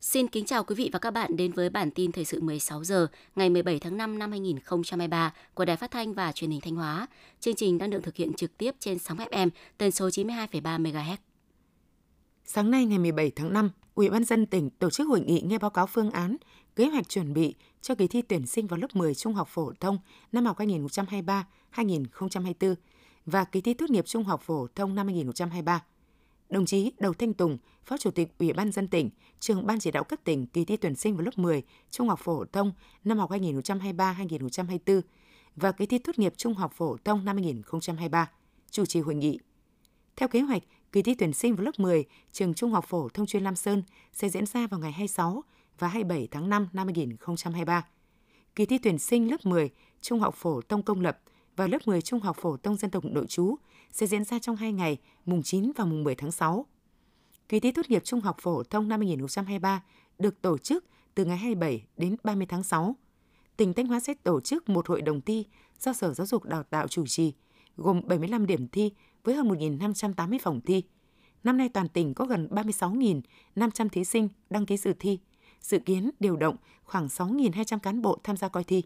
Xin kính chào quý vị và các bạn đến với bản tin thời sự 16 giờ ngày 17 tháng 5 năm 2023 của Đài Phát thanh và Truyền hình Thanh Hóa. Chương trình đang được thực hiện trực tiếp trên sóng FM tần số 92,3 MHz. Sáng nay ngày 17 tháng 5, Ủy ban dân tỉnh tổ chức hội nghị nghe báo cáo phương án, kế hoạch chuẩn bị cho kỳ thi tuyển sinh vào lớp 10 trung học phổ thông năm học 2023-2024 và kỳ thi tốt nghiệp trung học phổ thông năm 2023 Đồng chí Đầu Thanh Tùng, Phó Chủ tịch Ủy ban dân tỉnh, trưởng ban chỉ đạo cấp tỉnh kỳ thi tuyển sinh vào lớp 10 trung học phổ thông năm học 2023-2024 và kỳ thi tốt nghiệp trung học phổ thông năm 2023, chủ trì hội nghị. Theo kế hoạch, kỳ thi tuyển sinh vào lớp 10 trường Trung học phổ thông chuyên Lam Sơn sẽ diễn ra vào ngày 26 và 27 tháng 5 năm 2023. Kỳ thi tuyển sinh lớp 10 Trung học phổ thông công lập và lớp 10 Trung học phổ thông dân tộc nội trú sẽ diễn ra trong 2 ngày, mùng 9 và mùng 10 tháng 6. Kỳ thi tốt nghiệp trung học phổ thông năm 2023 được tổ chức từ ngày 27 đến 30 tháng 6. Tỉnh Thanh Hóa sẽ tổ chức một hội đồng thi do Sở Giáo dục Đào tạo chủ trì, gồm 75 điểm thi với hơn 1.580 phòng thi. Năm nay toàn tỉnh có gần 36.500 thí sinh đăng ký dự thi, dự kiến điều động khoảng 6.200 cán bộ tham gia coi thi.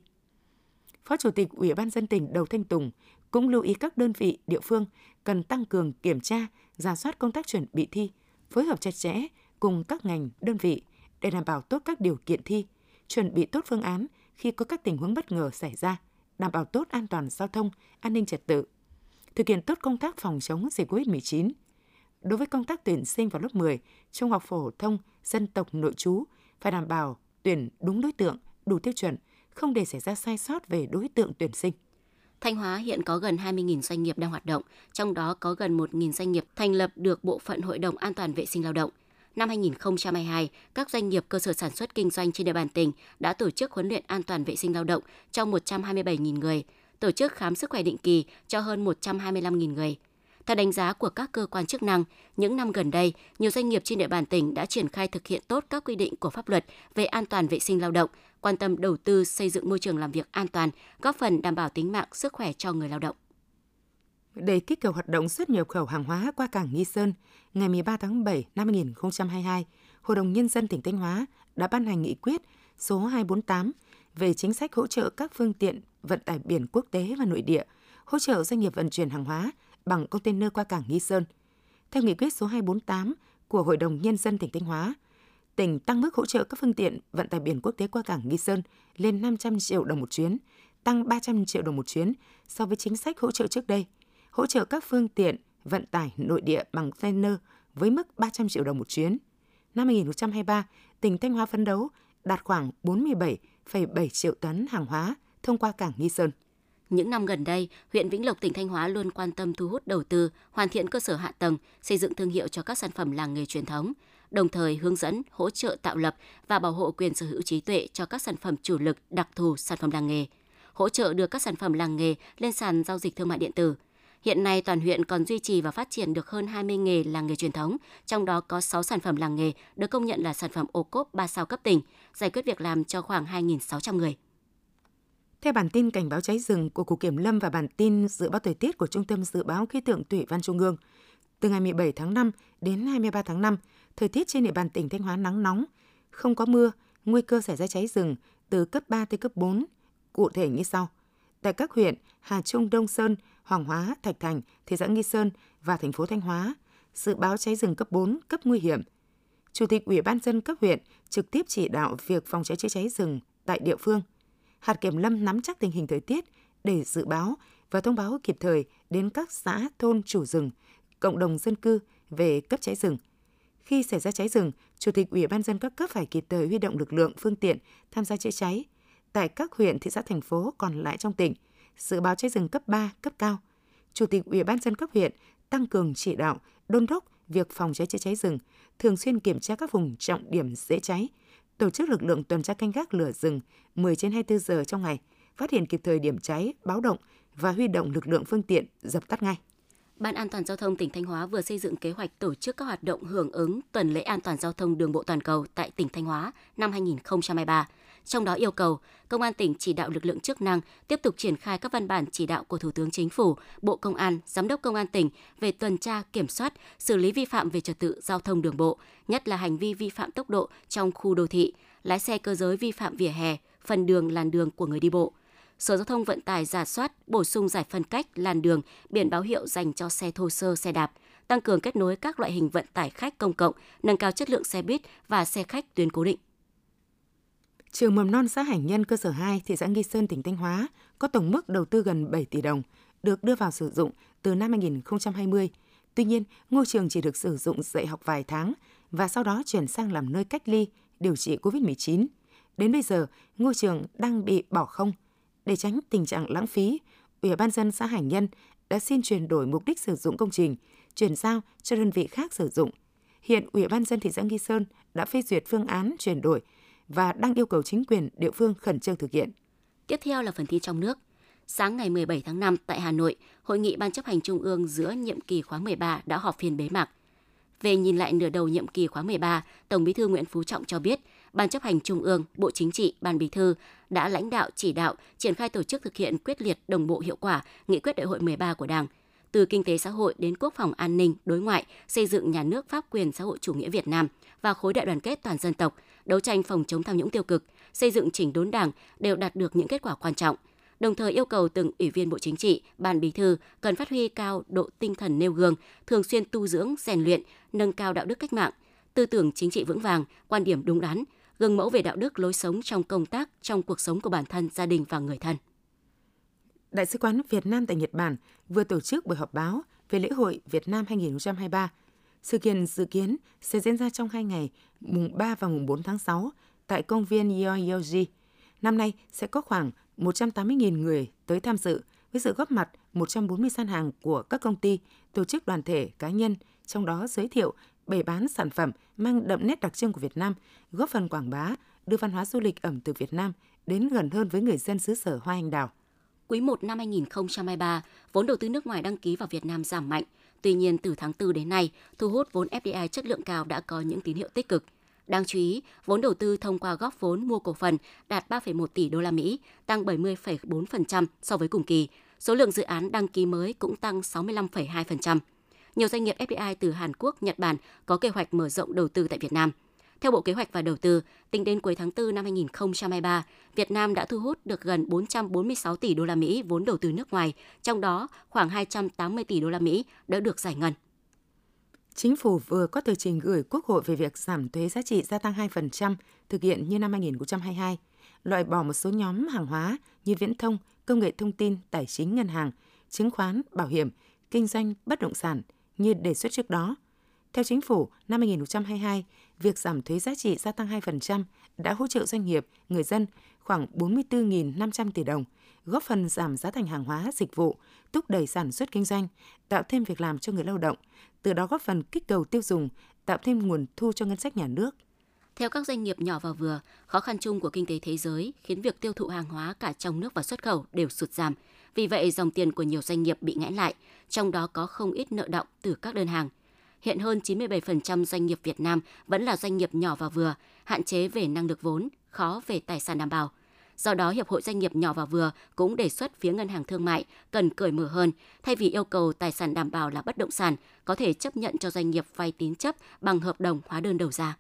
Phó Chủ tịch Ủy ban dân tỉnh Đầu Thanh Tùng cũng lưu ý các đơn vị địa phương cần tăng cường kiểm tra, giả soát công tác chuẩn bị thi, phối hợp chặt chẽ cùng các ngành, đơn vị để đảm bảo tốt các điều kiện thi, chuẩn bị tốt phương án khi có các tình huống bất ngờ xảy ra, đảm bảo tốt an toàn giao thông, an ninh trật tự, thực hiện tốt công tác phòng chống dịch COVID-19. Đối với công tác tuyển sinh vào lớp 10, trung học phổ thông, dân tộc nội trú phải đảm bảo tuyển đúng đối tượng, đủ tiêu chuẩn, không để xảy ra sai sót về đối tượng tuyển sinh. Thanh Hóa hiện có gần 20.000 doanh nghiệp đang hoạt động, trong đó có gần 1.000 doanh nghiệp thành lập được bộ phận Hội đồng An toàn vệ sinh lao động. Năm 2022, các doanh nghiệp cơ sở sản xuất kinh doanh trên địa bàn tỉnh đã tổ chức huấn luyện an toàn vệ sinh lao động cho 127.000 người, tổ chức khám sức khỏe định kỳ cho hơn 125.000 người. Theo đánh giá của các cơ quan chức năng, những năm gần đây, nhiều doanh nghiệp trên địa bàn tỉnh đã triển khai thực hiện tốt các quy định của pháp luật về an toàn vệ sinh lao động, quan tâm đầu tư xây dựng môi trường làm việc an toàn, góp phần đảm bảo tính mạng, sức khỏe cho người lao động. Để kích cầu hoạt động xuất nhập khẩu hàng hóa qua cảng Nghi Sơn, ngày 13 tháng 7 năm 2022, Hội đồng Nhân dân tỉnh Thanh Hóa đã ban hành nghị quyết số 248 về chính sách hỗ trợ các phương tiện vận tải biển quốc tế và nội địa, hỗ trợ doanh nghiệp vận chuyển hàng hóa bằng container qua cảng Nghi Sơn. Theo nghị quyết số 248 của Hội đồng Nhân dân tỉnh Thanh Hóa, tỉnh tăng mức hỗ trợ các phương tiện vận tải biển quốc tế qua cảng Nghi Sơn lên 500 triệu đồng một chuyến, tăng 300 triệu đồng một chuyến so với chính sách hỗ trợ trước đây. Hỗ trợ các phương tiện vận tải nội địa bằng container với mức 300 triệu đồng một chuyến. Năm 2023, tỉnh Thanh Hóa phấn đấu đạt khoảng 47,7 triệu tấn hàng hóa thông qua cảng Nghi Sơn. Những năm gần đây, huyện Vĩnh Lộc tỉnh Thanh Hóa luôn quan tâm thu hút đầu tư, hoàn thiện cơ sở hạ tầng, xây dựng thương hiệu cho các sản phẩm làng nghề truyền thống, đồng thời hướng dẫn, hỗ trợ tạo lập và bảo hộ quyền sở hữu trí tuệ cho các sản phẩm chủ lực đặc thù sản phẩm làng nghề, hỗ trợ đưa các sản phẩm làng nghề lên sàn giao dịch thương mại điện tử. Hiện nay toàn huyện còn duy trì và phát triển được hơn 20 nghề làng nghề truyền thống, trong đó có 6 sản phẩm làng nghề được công nhận là sản phẩm ô cốp 3 sao cấp tỉnh, giải quyết việc làm cho khoảng 2.600 người. Theo bản tin cảnh báo cháy rừng của Cục Kiểm lâm và bản tin dự báo thời tiết của Trung tâm Dự báo Khí tượng Thủy văn Trung ương, từ ngày 17 tháng 5 đến 23 tháng 5, thời tiết trên địa bàn tỉnh Thanh Hóa nắng nóng, không có mưa, nguy cơ xảy ra cháy rừng từ cấp 3 tới cấp 4, cụ thể như sau. Tại các huyện Hà Trung, Đông Sơn, Hoàng Hóa, Thạch Thành, thị xã Nghi Sơn và thành phố Thanh Hóa, dự báo cháy rừng cấp 4, cấp nguy hiểm. Chủ tịch Ủy ban dân cấp huyện trực tiếp chỉ đạo việc phòng cháy chữa cháy rừng tại địa phương. Hạt kiểm lâm nắm chắc tình hình thời tiết để dự báo và thông báo kịp thời đến các xã, thôn, chủ rừng, cộng đồng dân cư về cấp cháy rừng. Khi xảy ra cháy rừng, Chủ tịch Ủy ban dân các cấp phải kịp thời huy động lực lượng, phương tiện tham gia chữa cháy. Tại các huyện, thị xã, thành phố còn lại trong tỉnh, dự báo cháy rừng cấp 3, cấp cao. Chủ tịch Ủy ban dân cấp huyện tăng cường chỉ đạo, đôn đốc việc phòng cháy chữa cháy rừng, thường xuyên kiểm tra các vùng trọng điểm dễ cháy, tổ chức lực lượng tuần tra canh gác lửa rừng 10 trên 24 giờ trong ngày, phát hiện kịp thời điểm cháy, báo động và huy động lực lượng phương tiện dập tắt ngay. Ban An toàn giao thông tỉnh Thanh Hóa vừa xây dựng kế hoạch tổ chức các hoạt động hưởng ứng tuần lễ an toàn giao thông đường bộ toàn cầu tại tỉnh Thanh Hóa năm 2023 trong đó yêu cầu Công an tỉnh chỉ đạo lực lượng chức năng tiếp tục triển khai các văn bản chỉ đạo của Thủ tướng Chính phủ, Bộ Công an, Giám đốc Công an tỉnh về tuần tra, kiểm soát, xử lý vi phạm về trật tự giao thông đường bộ, nhất là hành vi vi phạm tốc độ trong khu đô thị, lái xe cơ giới vi phạm vỉa hè, phần đường làn đường của người đi bộ. Sở Giao thông Vận tải giả soát, bổ sung giải phân cách, làn đường, biển báo hiệu dành cho xe thô sơ, xe đạp, tăng cường kết nối các loại hình vận tải khách công cộng, nâng cao chất lượng xe buýt và xe khách tuyến cố định. Trường mầm non xã Hải Nhân cơ sở 2, thị xã Nghi Sơn, tỉnh Thanh Hóa có tổng mức đầu tư gần 7 tỷ đồng, được đưa vào sử dụng từ năm 2020. Tuy nhiên, ngôi trường chỉ được sử dụng dạy học vài tháng và sau đó chuyển sang làm nơi cách ly, điều trị COVID-19. Đến bây giờ, ngôi trường đang bị bỏ không. Để tránh tình trạng lãng phí, Ủy ban dân xã Hải Nhân đã xin chuyển đổi mục đích sử dụng công trình, chuyển giao cho đơn vị khác sử dụng. Hiện Ủy ban dân thị xã Nghi Sơn đã phê duyệt phương án chuyển đổi và đang yêu cầu chính quyền địa phương khẩn trương thực hiện. Tiếp theo là phần thi trong nước. Sáng ngày 17 tháng 5 tại Hà Nội, Hội nghị Ban chấp hành Trung ương giữa nhiệm kỳ khóa 13 đã họp phiên bế mạc. Về nhìn lại nửa đầu nhiệm kỳ khóa 13, Tổng Bí thư Nguyễn Phú Trọng cho biết, Ban chấp hành Trung ương, Bộ Chính trị, Ban Bí thư đã lãnh đạo chỉ đạo triển khai tổ chức thực hiện quyết liệt đồng bộ hiệu quả nghị quyết đại hội 13 của Đảng, từ kinh tế xã hội đến quốc phòng an ninh, đối ngoại, xây dựng nhà nước pháp quyền xã hội chủ nghĩa Việt Nam và khối đại đoàn kết toàn dân tộc, đấu tranh phòng chống tham nhũng tiêu cực, xây dựng chỉnh đốn đảng đều đạt được những kết quả quan trọng. Đồng thời yêu cầu từng ủy viên Bộ Chính trị, Ban Bí thư cần phát huy cao độ tinh thần nêu gương, thường xuyên tu dưỡng, rèn luyện, nâng cao đạo đức cách mạng, tư tưởng chính trị vững vàng, quan điểm đúng đắn, gương mẫu về đạo đức lối sống trong công tác, trong cuộc sống của bản thân, gia đình và người thân. Đại sứ quán Việt Nam tại Nhật Bản vừa tổ chức buổi họp báo về lễ hội Việt Nam 2023. Sự kiện dự kiến sẽ diễn ra trong hai ngày, mùng 3 và mùng 4 tháng 6, tại công viên Yoyoji. Năm nay sẽ có khoảng 180.000 người tới tham dự với sự góp mặt 140 gian hàng của các công ty, tổ chức đoàn thể, cá nhân, trong đó giới thiệu bày bán sản phẩm mang đậm nét đặc trưng của Việt Nam, góp phần quảng bá, đưa văn hóa du lịch ẩm thực Việt Nam đến gần hơn với người dân xứ sở Hoa Anh Đào. Quý 1 năm 2023, vốn đầu tư nước ngoài đăng ký vào Việt Nam giảm mạnh. Tuy nhiên, từ tháng 4 đến nay, thu hút vốn FDI chất lượng cao đã có những tín hiệu tích cực. Đáng chú ý, vốn đầu tư thông qua góp vốn mua cổ phần đạt 3,1 tỷ đô la Mỹ, tăng 70,4% so với cùng kỳ. Số lượng dự án đăng ký mới cũng tăng 65,2%. Nhiều doanh nghiệp FDI từ Hàn Quốc, Nhật Bản có kế hoạch mở rộng đầu tư tại Việt Nam – theo Bộ Kế hoạch và Đầu tư, tính đến cuối tháng 4 năm 2023, Việt Nam đã thu hút được gần 446 tỷ đô la Mỹ vốn đầu tư nước ngoài, trong đó khoảng 280 tỷ đô la Mỹ đã được giải ngân. Chính phủ vừa có tờ trình gửi Quốc hội về việc giảm thuế giá trị gia tăng 2% thực hiện như năm 2022, loại bỏ một số nhóm hàng hóa như viễn thông, công nghệ thông tin, tài chính ngân hàng, chứng khoán, bảo hiểm, kinh doanh bất động sản như đề xuất trước đó – theo chính phủ, năm 2022, việc giảm thuế giá trị gia tăng 2% đã hỗ trợ doanh nghiệp, người dân khoảng 44.500 tỷ đồng, góp phần giảm giá thành hàng hóa, dịch vụ, thúc đẩy sản xuất kinh doanh, tạo thêm việc làm cho người lao động, từ đó góp phần kích cầu tiêu dùng, tạo thêm nguồn thu cho ngân sách nhà nước. Theo các doanh nghiệp nhỏ và vừa, khó khăn chung của kinh tế thế giới khiến việc tiêu thụ hàng hóa cả trong nước và xuất khẩu đều sụt giảm. Vì vậy, dòng tiền của nhiều doanh nghiệp bị nghẽn lại, trong đó có không ít nợ động từ các đơn hàng – hiện hơn 97% doanh nghiệp Việt Nam vẫn là doanh nghiệp nhỏ và vừa, hạn chế về năng lực vốn, khó về tài sản đảm bảo. Do đó, Hiệp hội Doanh nghiệp nhỏ và vừa cũng đề xuất phía ngân hàng thương mại cần cởi mở hơn, thay vì yêu cầu tài sản đảm bảo là bất động sản, có thể chấp nhận cho doanh nghiệp vay tín chấp bằng hợp đồng hóa đơn đầu ra.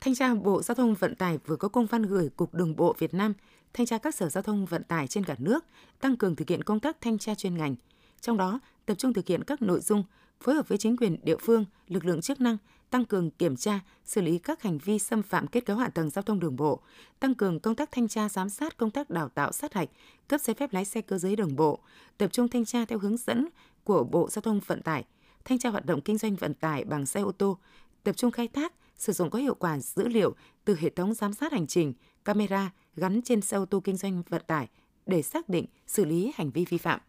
Thanh tra Bộ Giao thông Vận tải vừa có công văn gửi Cục Đường bộ Việt Nam thanh tra các sở giao thông vận tải trên cả nước, tăng cường thực hiện công tác thanh tra chuyên ngành. Trong đó, tập trung thực hiện các nội dung phối hợp với chính quyền địa phương, lực lượng chức năng tăng cường kiểm tra, xử lý các hành vi xâm phạm kết cấu hạ tầng giao thông đường bộ, tăng cường công tác thanh tra giám sát công tác đào tạo sát hạch, cấp giấy phép lái xe cơ giới đường bộ, tập trung thanh tra theo hướng dẫn của Bộ Giao thông Vận tải, thanh tra hoạt động kinh doanh vận tải bằng xe ô tô, tập trung khai thác, sử dụng có hiệu quả dữ liệu từ hệ thống giám sát hành trình, camera gắn trên xe ô tô kinh doanh vận tải để xác định, xử lý hành vi vi phạm.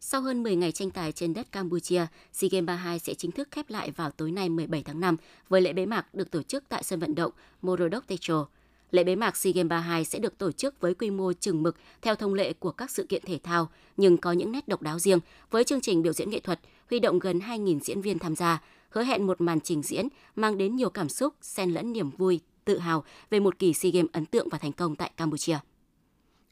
Sau hơn 10 ngày tranh tài trên đất Campuchia, SEA Games 32 sẽ chính thức khép lại vào tối nay 17 tháng 5 với lễ bế mạc được tổ chức tại sân vận động Morodok Techo. Lễ bế mạc SEA Games 32 sẽ được tổ chức với quy mô chừng mực theo thông lệ của các sự kiện thể thao, nhưng có những nét độc đáo riêng với chương trình biểu diễn nghệ thuật, huy động gần 2.000 diễn viên tham gia, hứa hẹn một màn trình diễn mang đến nhiều cảm xúc, xen lẫn niềm vui, tự hào về một kỳ SEA Games ấn tượng và thành công tại Campuchia.